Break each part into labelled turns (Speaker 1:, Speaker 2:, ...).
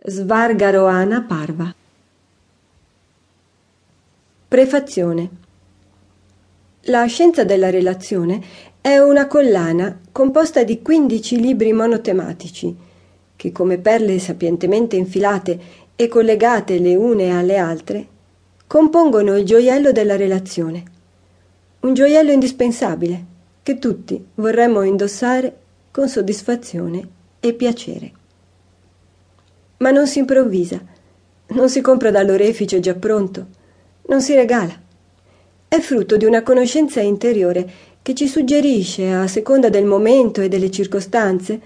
Speaker 1: Svargaroana Parva. Prefazione. La scienza della relazione è una collana composta di 15 libri monotematici che come perle sapientemente infilate e collegate le une alle altre compongono il gioiello della relazione. Un gioiello indispensabile che tutti vorremmo indossare con soddisfazione e piacere ma non si improvvisa, non si compra dall'orefice già pronto, non si regala. È frutto di una conoscenza interiore che ci suggerisce, a seconda del momento e delle circostanze,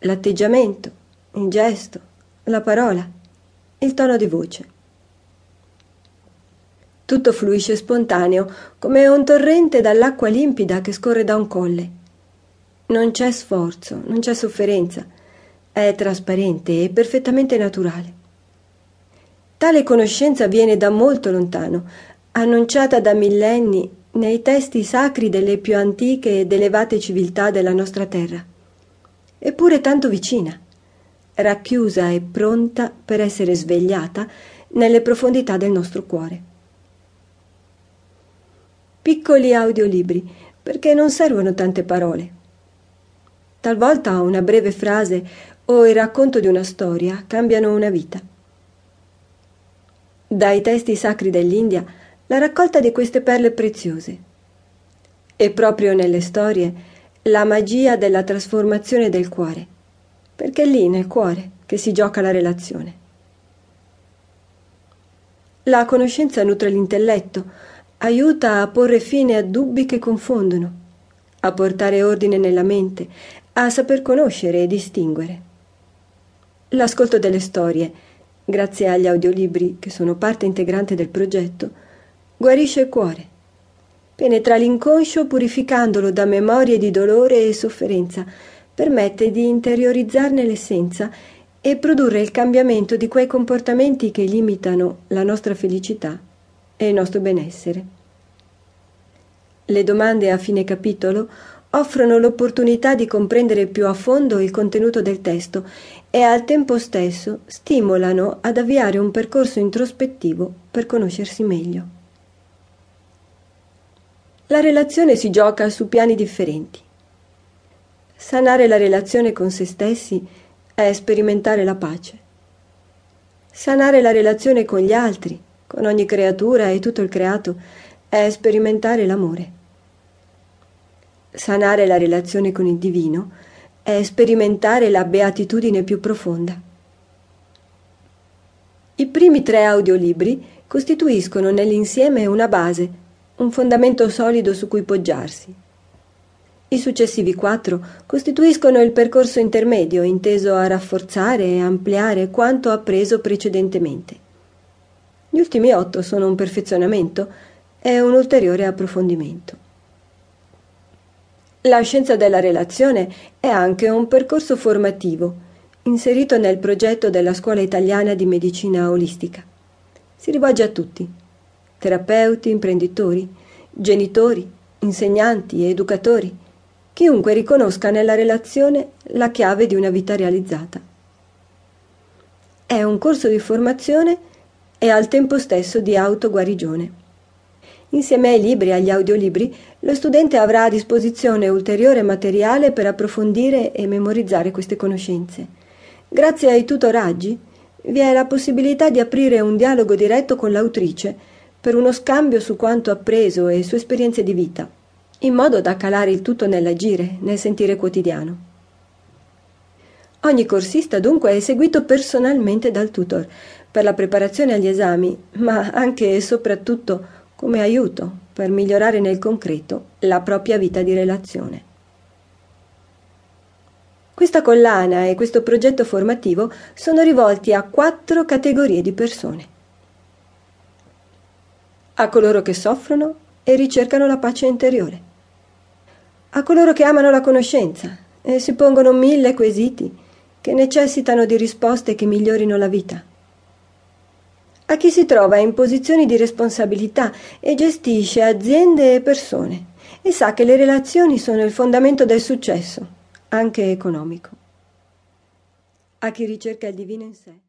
Speaker 1: l'atteggiamento, il gesto, la parola, il tono di voce. Tutto fluisce spontaneo, come un torrente dall'acqua limpida che scorre da un colle. Non c'è sforzo, non c'è sofferenza, è trasparente e perfettamente naturale. Tale conoscenza viene da molto lontano, annunciata da millenni nei testi sacri delle più antiche ed elevate civiltà della nostra terra, eppure tanto vicina, racchiusa e pronta per essere svegliata nelle profondità del nostro cuore. Piccoli audiolibri, perché non servono tante parole. Talvolta una breve frase o il racconto di una storia cambiano una vita. Dai testi sacri dell'India la raccolta di queste perle preziose. E proprio nelle storie la magia della trasformazione del cuore, perché è lì nel cuore che si gioca la relazione. La conoscenza nutre l'intelletto, aiuta a porre fine a dubbi che confondono, a portare ordine nella mente, a saper conoscere e distinguere. L'ascolto delle storie, grazie agli audiolibri che sono parte integrante del progetto, guarisce il cuore. Penetra l'inconscio purificandolo da memorie di dolore e sofferenza, permette di interiorizzarne l'essenza e produrre il cambiamento di quei comportamenti che limitano la nostra felicità e il nostro benessere. Le domande a fine capitolo offrono l'opportunità di comprendere più a fondo il contenuto del testo e al tempo stesso stimolano ad avviare un percorso introspettivo per conoscersi meglio. La relazione si gioca su piani differenti. Sanare la relazione con se stessi è sperimentare la pace. Sanare la relazione con gli altri, con ogni creatura e tutto il creato, è sperimentare l'amore. Sanare la relazione con il divino è sperimentare la beatitudine più profonda. I primi tre audiolibri costituiscono nell'insieme una base, un fondamento solido su cui poggiarsi. I successivi quattro costituiscono il percorso intermedio inteso a rafforzare e ampliare quanto appreso precedentemente. Gli ultimi otto sono un perfezionamento e un ulteriore approfondimento. La scienza della relazione è anche un percorso formativo, inserito nel progetto della Scuola Italiana di Medicina Olistica. Si rivolge a tutti, terapeuti, imprenditori, genitori, insegnanti, educatori, chiunque riconosca nella relazione la chiave di una vita realizzata. È un corso di formazione e al tempo stesso di autoguarigione. Insieme ai libri e agli audiolibri, lo studente avrà a disposizione ulteriore materiale per approfondire e memorizzare queste conoscenze. Grazie ai tutoraggi vi è la possibilità di aprire un dialogo diretto con l'autrice per uno scambio su quanto appreso e su esperienze di vita, in modo da calare il tutto nell'agire, nel sentire quotidiano. Ogni corsista dunque è seguito personalmente dal tutor per la preparazione agli esami, ma anche e soprattutto come aiuto per migliorare nel concreto la propria vita di relazione. Questa collana e questo progetto formativo sono rivolti a quattro categorie di persone. A coloro che soffrono e ricercano la pace interiore. A coloro che amano la conoscenza e si pongono mille quesiti che necessitano di risposte che migliorino la vita a chi si trova in posizioni di responsabilità e gestisce aziende e persone e sa che le relazioni sono il fondamento del successo, anche economico. A chi ricerca il divino in sé.